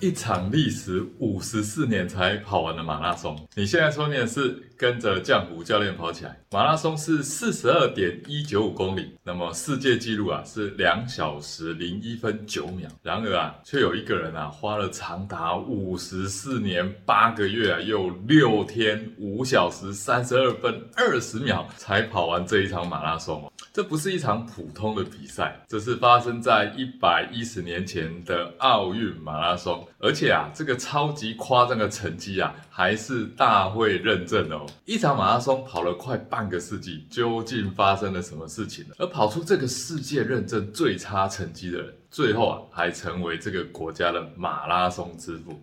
一场历时五十四年才跑完的马拉松。你现在说你的是跟着江湖教练跑起来，马拉松是四十二点一九五公里，那么世界纪录啊是两小时零一分九秒。然而啊，却有一个人啊花了长达五十四年八个月啊又六天五小时三十二分二十秒才跑完这一场马拉松哦。这不是一场普通的比赛，这是发生在一百一十年前的奥运马拉松，而且啊，这个超级夸张的成绩啊，还是大会认证哦。一场马拉松跑了快半个世纪，究竟发生了什么事情呢？而跑出这个世界认证最差成绩的人，最后啊，还成为这个国家的马拉松之父。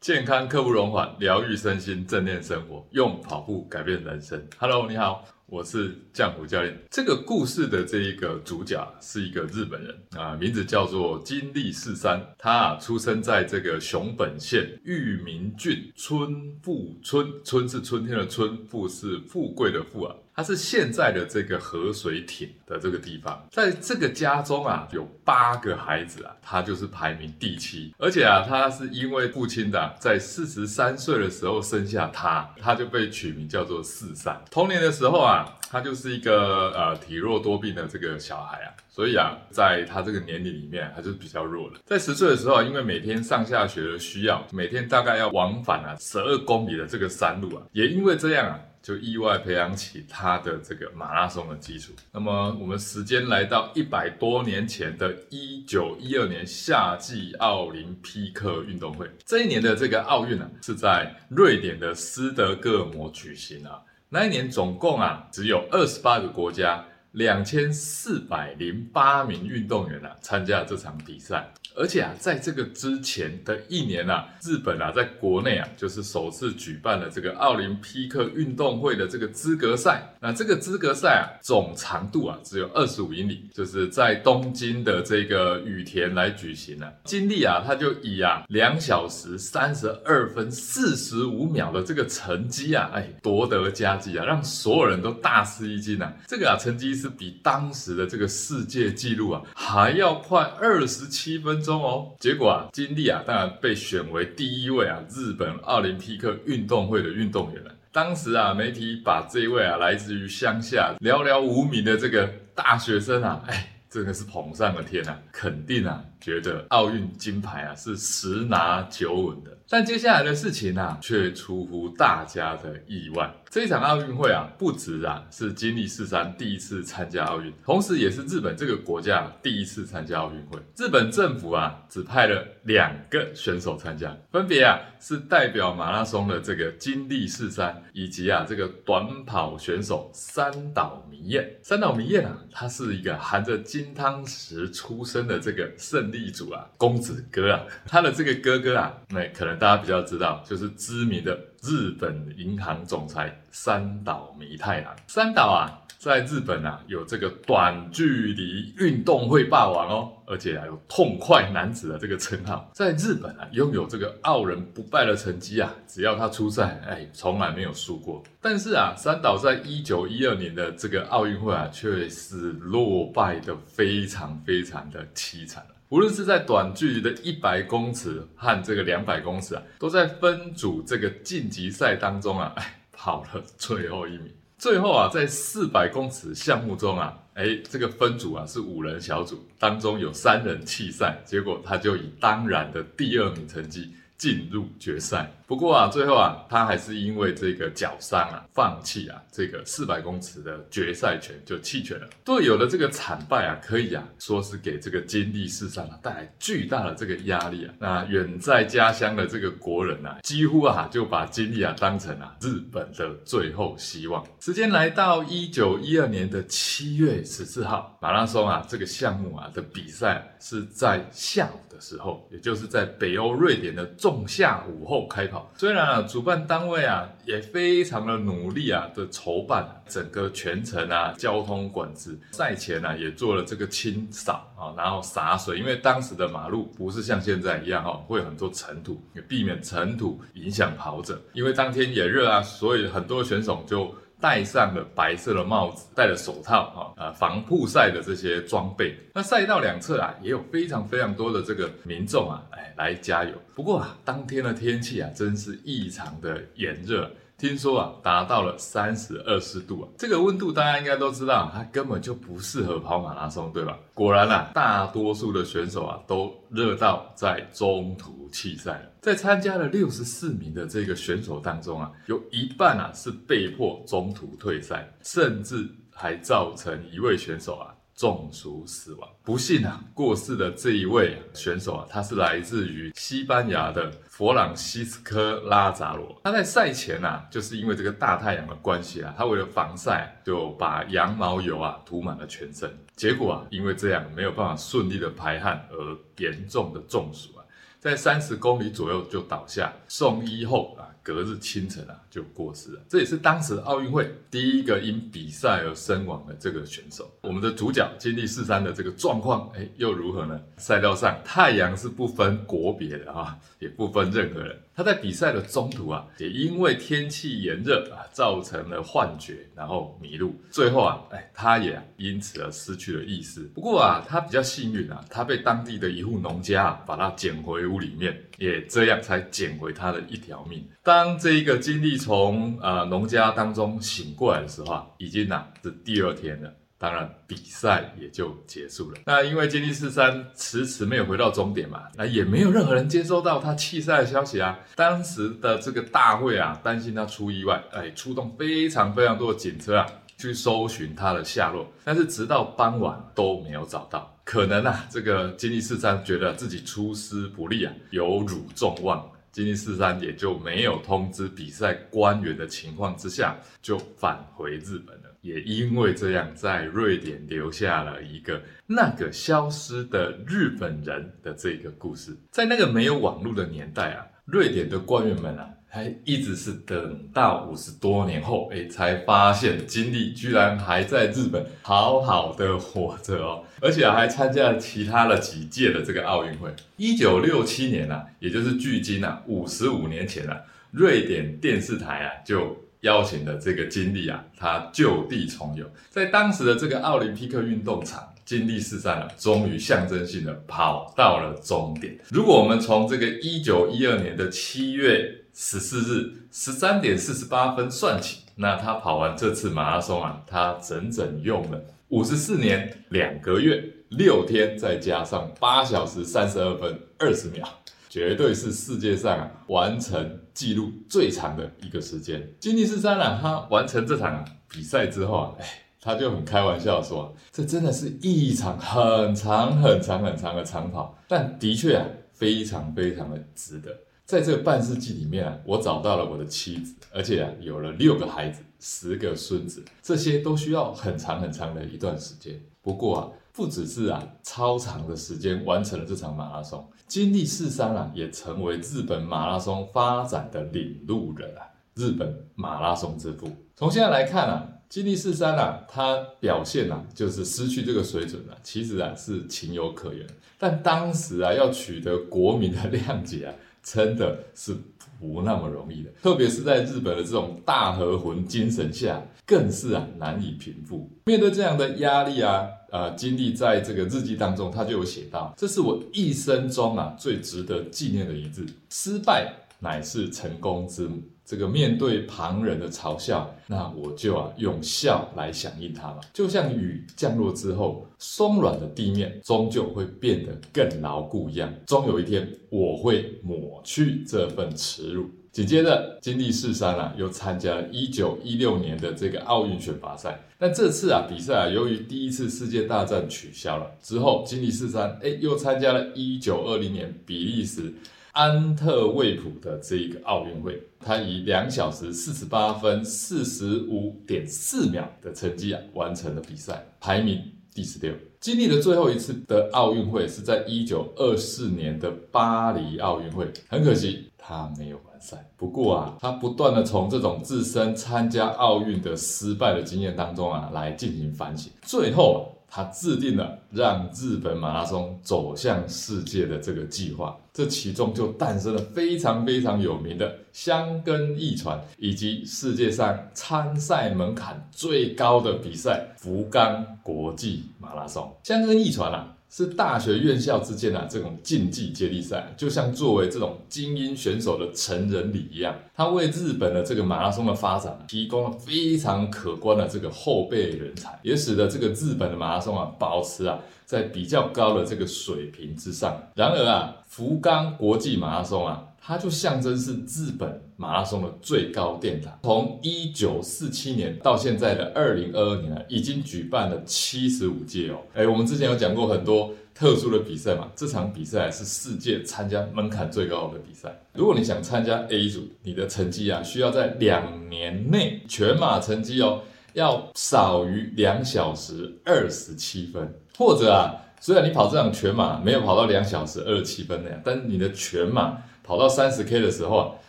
健康刻不容缓，疗愈身心，正念生活，用跑步改变人生。Hello，你好。我是江湖教练。这个故事的这一个主角是一个日本人啊，名字叫做金立四三。他啊，出生在这个熊本县玉名郡春富村，春是春天的春，富是富贵的富啊。他是现在的这个河水町的这个地方，在这个家中啊，有八个孩子啊，他就是排名第七。而且啊，他是因为父亲的在四十三岁的时候生下他，他就被取名叫做四三。童年的时候啊，他就是一个呃体弱多病的这个小孩啊，所以啊，在他这个年龄里面，他就是比较弱的。在十岁的时候，因为每天上下学的需要，每天大概要往返啊十二公里的这个山路啊，也因为这样啊。就意外培养起他的这个马拉松的基础。那么我们时间来到一百多年前的一九一二年夏季奥林匹克运动会。这一年的这个奥运呢，是在瑞典的斯德哥尔摩举行啊。那一年总共啊，只有二十八个国家，两千四百零八名运动员啊参加了这场比赛。而且啊，在这个之前的一年啊，日本啊，在国内啊，就是首次举办了这个奥林匹克运动会的这个资格赛。那这个资格赛啊，总长度啊只有二十五英里，就是在东京的这个羽田来举行了。金立啊，他就以啊两小时三十二分四十五秒的这个成绩啊，哎，夺得佳绩啊，让所有人都大吃一惊啊。这个啊成绩是比当时的这个世界纪录啊还要快二十七分。中哦，结果啊，金立啊，当然被选为第一位啊，日本奥林匹克运动会的运动员了。当时啊，媒体把这位啊，来自于乡下寥寥无名的这个大学生啊，哎。真的是捧上了天啊！肯定啊，觉得奥运金牌啊是十拿九稳的。但接下来的事情啊，却出乎大家的意外。这一场奥运会啊，不止啊是金立四三第一次参加奥运，同时也是日本这个国家第一次参加奥运会。日本政府啊，只派了两个选手参加，分别啊是代表马拉松的这个金立四三，以及啊这个短跑选手三岛弥彦。三岛弥彦啊，他是一个含着金汤匙出生的这个胜利地主啊，公子哥啊，他的这个哥哥啊，那可能。大家比较知道，就是知名的日本银行总裁三岛弥太郎。三岛啊，在日本啊，有这个短距离运动会霸王哦，而且还有痛快男子的这个称号。在日本啊，拥有这个傲人不败的成绩啊，只要他出赛，哎，从来没有输过。但是啊，三岛在一九一二年的这个奥运会啊，却是落败的非常非常的凄惨。无论是在短距离的一百公尺和这个两百公尺啊，都在分组这个晋级赛当中啊，哎，跑了最后一名。最后啊，在四百公尺项目中啊，哎，这个分组啊是五人小组，当中有三人弃赛，结果他就以当然的第二名成绩进入决赛。不过啊，最后啊，他还是因为这个脚伤啊，放弃啊这个四百公尺的决赛权，就弃权了。队友的这个惨败啊，可以啊说是给这个金立四三啊带来巨大的这个压力啊。那远在家乡的这个国人啊，几乎啊就把金立啊当成啊日本的最后希望。时间来到一九一二年的七月十四号，马拉松啊这个项目啊的比赛是在下午的时候，也就是在北欧瑞典的仲夏午后开跑。虽然啊，主办单位啊也非常的努力啊的筹办整个全程啊交通管制，赛前呢也做了这个清扫啊，然后洒水，因为当时的马路不是像现在一样哈，会有很多尘土，也避免尘土影响跑者。因为当天也热啊，所以很多选手就。戴上了白色的帽子，戴了手套，啊，呃，防曝晒的这些装备。那赛道两侧啊，也有非常非常多的这个民众啊，哎，来加油。不过啊，当天的天气啊，真是异常的炎热。听说啊，达到了三十二四度啊，这个温度大家应该都知道，它根本就不适合跑马拉松，对吧？果然啊，大多数的选手啊，都热到在中途弃赛了。在参加了六十四名的这个选手当中啊，有一半啊是被迫中途退赛，甚至还造成一位选手啊。中暑死亡，不幸啊，过世的这一位选手啊，他是来自于西班牙的弗朗西斯科拉扎罗。他在赛前啊，就是因为这个大太阳的关系啊，他为了防晒，就把羊毛油啊涂满了全身。结果啊，因为这样没有办法顺利的排汗，而严重的中暑啊，在三十公里左右就倒下，送医后啊。隔日清晨啊，就过世了。这也是当时奥运会第一个因比赛而身亡的这个选手。我们的主角金立四三的这个状况，哎，又如何呢？赛道上太阳是不分国别的啊，也不分任何人。他在比赛的中途啊，也因为天气炎热啊，造成了幻觉，然后迷路。最后啊，哎，他也因此而失去了意识。不过啊，他比较幸运啊，他被当地的一户农家把他捡回屋里面，也这样才捡回他的一条命。当这一个经历从呃农家当中醒过来的时候啊，已经呐是第二天了。当然，比赛也就结束了。那因为金立四三迟迟没有回到终点嘛，那也没有任何人接收到他弃赛的消息啊。当时的这个大会啊，担心他出意外，哎，出动非常非常多的警车啊，去搜寻他的下落。但是直到傍晚都没有找到。可能啊，这个金立四三觉得自己出师不利啊，有辱众望，金立四三也就没有通知比赛官员的情况之下，就返回日本了。也因为这样，在瑞典留下了一个那个消失的日本人的这个故事。在那个没有网络的年代啊，瑞典的官员们啊，还一直是等到五十多年后，哎，才发现金立居然还在日本好好的活着哦，而且还参加了其他的几届的这个奥运会。一九六七年啊，也就是距今啊五十五年前啊，瑞典电视台啊就。邀请的这个金立啊，他就地重游，在当时的这个奥林匹克运动场，金立四三啊，终于象征性的跑到了终点。如果我们从这个一九一二年的七月十四日十三点四十八分算起，那他跑完这次马拉松啊，他整整用了五十四年两个月六天，再加上八小时三十二分二十秒。绝对是世界上啊完成记录最长的一个时间。金立四三啊，他完成这场比赛之后啊，哎，他就很开玩笑说，这真的是一场很长很长很长的长跑，但的确啊，非常非常的值得。在这个半世纪里面啊，我找到了我的妻子，而且啊，有了六个孩子，十个孙子，这些都需要很长很长的一段时间。不过啊。不只是啊，超长的时间完成了这场马拉松，金立四三啊，也成为日本马拉松发展的领路人啊，日本马拉松之父。从现在来看啊，金立四三啊，他表现啊，就是失去这个水准啊，其实啊是情有可原。但当时啊，要取得国民的 谅解啊，真的是不那么容易的，特别是在日本的这种大和魂精神下，更是啊难以平复。面对这样的压力啊。呃，经历在这个日记当中，他就有写到：“这是我一生中啊最值得纪念的一日，失败乃是成功之母。这个面对旁人的嘲笑，那我就啊用笑来响应它吧。就像雨降落之后，松软的地面终究会变得更牢固一样，终有一天我会抹去这份耻辱。”紧接着，金立四三啊，又参加了一九一六年的这个奥运选拔赛。但这次啊，比赛啊，由于第一次世界大战取消了之后，金立四三哎，又参加了一九二零年比利时安特卫普的这一个奥运会。他以两小时四十八分四十五点四秒的成绩啊，完成了比赛，排名第十六。经历了最后一次的奥运会是在一九二四年的巴黎奥运会，很可惜。他没有完赛，不过啊，他不断的从这种自身参加奥运的失败的经验当中啊，来进行反省。最后，他制定了让日本马拉松走向世界的这个计划。这其中就诞生了非常非常有名的香根驿传，以及世界上参赛门槛最高的比赛福冈国际马拉松。香根驿传啊。是大学院校之间啊，这种竞技接力赛，就像作为这种精英选手的成人礼一样，它为日本的这个马拉松的发展提供了非常可观的这个后备人才，也使得这个日本的马拉松啊，保持啊在比较高的这个水平之上。然而啊，福冈国际马拉松啊。它就象征是日本马拉松的最高殿堂。从一九四七年到现在的二零二二年啊，已经举办了七十五届哦。哎，我们之前有讲过很多特殊的比赛嘛。这场比赛是世界参加门槛最高的比赛。如果你想参加 A 组，你的成绩啊，需要在两年内全马成绩哦，要少于两小时二十七分，或者啊，虽然你跑这场全马没有跑到两小时二十七分那样，但你的全马。跑到三十 K 的时候啊，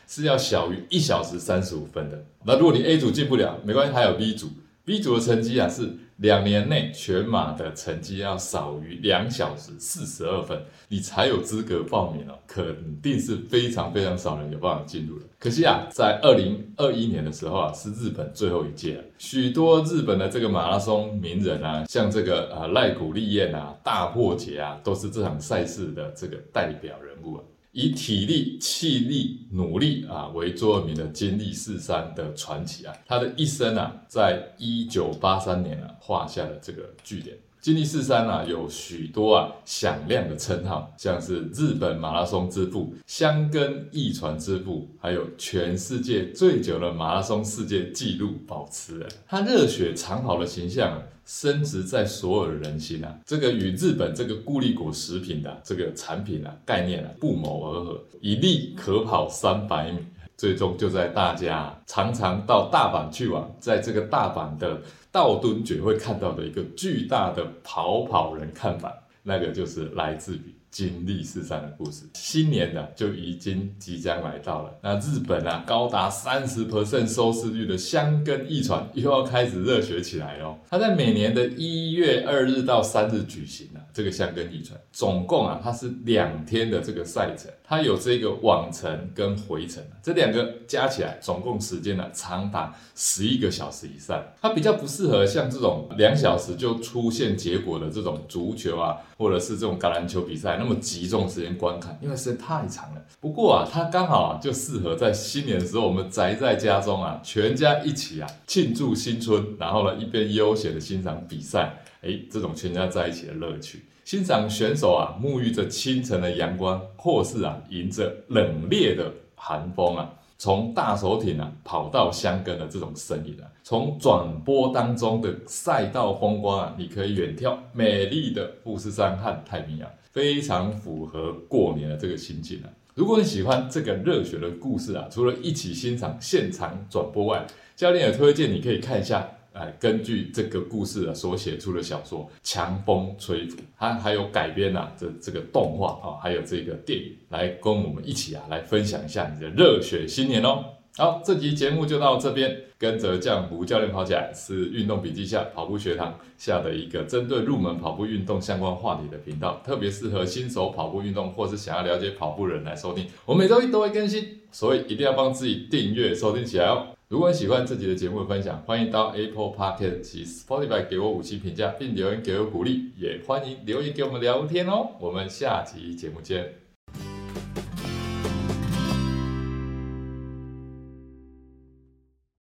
是要小于一小时三十五分的。那如果你 A 组进不了，没关系，还有 B 组。B 组的成绩啊，是两年内全马的成绩要少于两小时四十二分，你才有资格报名哦。肯定是非常非常少人有办法进入的。可惜啊，在二零二一年的时候啊，是日本最后一届了。许多日本的这个马拉松名人啊，像这个呃赖古利彦啊、大破节啊，都是这场赛事的这个代表人物啊。以体力、气力、努力啊为座右铭的金立四三的传奇啊，他的一生啊，在一九八三年啊画下了这个句点。金立四三啊，有许多啊响亮的称号，像是日本马拉松之父、香根驿传之父，还有全世界最久的马拉松世界纪录保持人。他热血长跑的形象。升值在所有的人心啊！这个与日本这个固力果食品的这个产品啊概念啊不谋而合，一粒可跑三百米，最终就在大家常常到大阪去玩，在这个大阪的道顿崛会看到的一个巨大的跑跑人看板，那个就是来自于。经历四三的故事，新年呢就已经即将来到了。那日本啊，高达三十 percent 收视率的香根一传又要开始热血起来哦。它在每年的一月二日到三日举行啊，这个香根一传总共啊，它是两天的这个赛程，它有这个往程跟回程，这两个加起来总共时间呢长达十一个小时以上。它比较不适合像这种两小时就出现结果的这种足球啊，或者是这种橄榄球比赛。那么集中时间观看，因为时间太长了。不过啊，它刚好啊就适合在新年的时候，我们宅在家中啊，全家一起啊庆祝新春，然后呢一边悠闲的欣赏比赛，哎，这种全家在一起的乐趣，欣赏选手啊沐浴着清晨的阳光，或是啊迎着冷冽的寒风啊。从大手艇啊跑到香根的这种身影啊，从转播当中的赛道风光啊，你可以远眺美丽的富士山和太平洋，非常符合过年的这个心境啊。如果你喜欢这个热血的故事啊，除了一起欣赏现场转播外，教练也推荐你可以看一下。哎，根据这个故事啊所写出的小说《强风吹拂》，它还有改编呐，这这个动画啊，还有这个电影，来跟我们一起啊来分享一下你的热血新年哦。好，这集节目就到这边，跟着江湖教练跑起来是运动笔记下跑步学堂下的一个针对入门跑步运动相关话题的频道，特别适合新手跑步运动或是想要了解跑步人来收听。我每周一都会更新，所以一定要帮自己订阅收听起来哦。如果你喜欢这集的节目分享，欢迎到 Apple Podcast 及 Spotify 给我五星评价，并留言给我鼓励，也欢迎留言给我们聊天哦。我们下集节目见。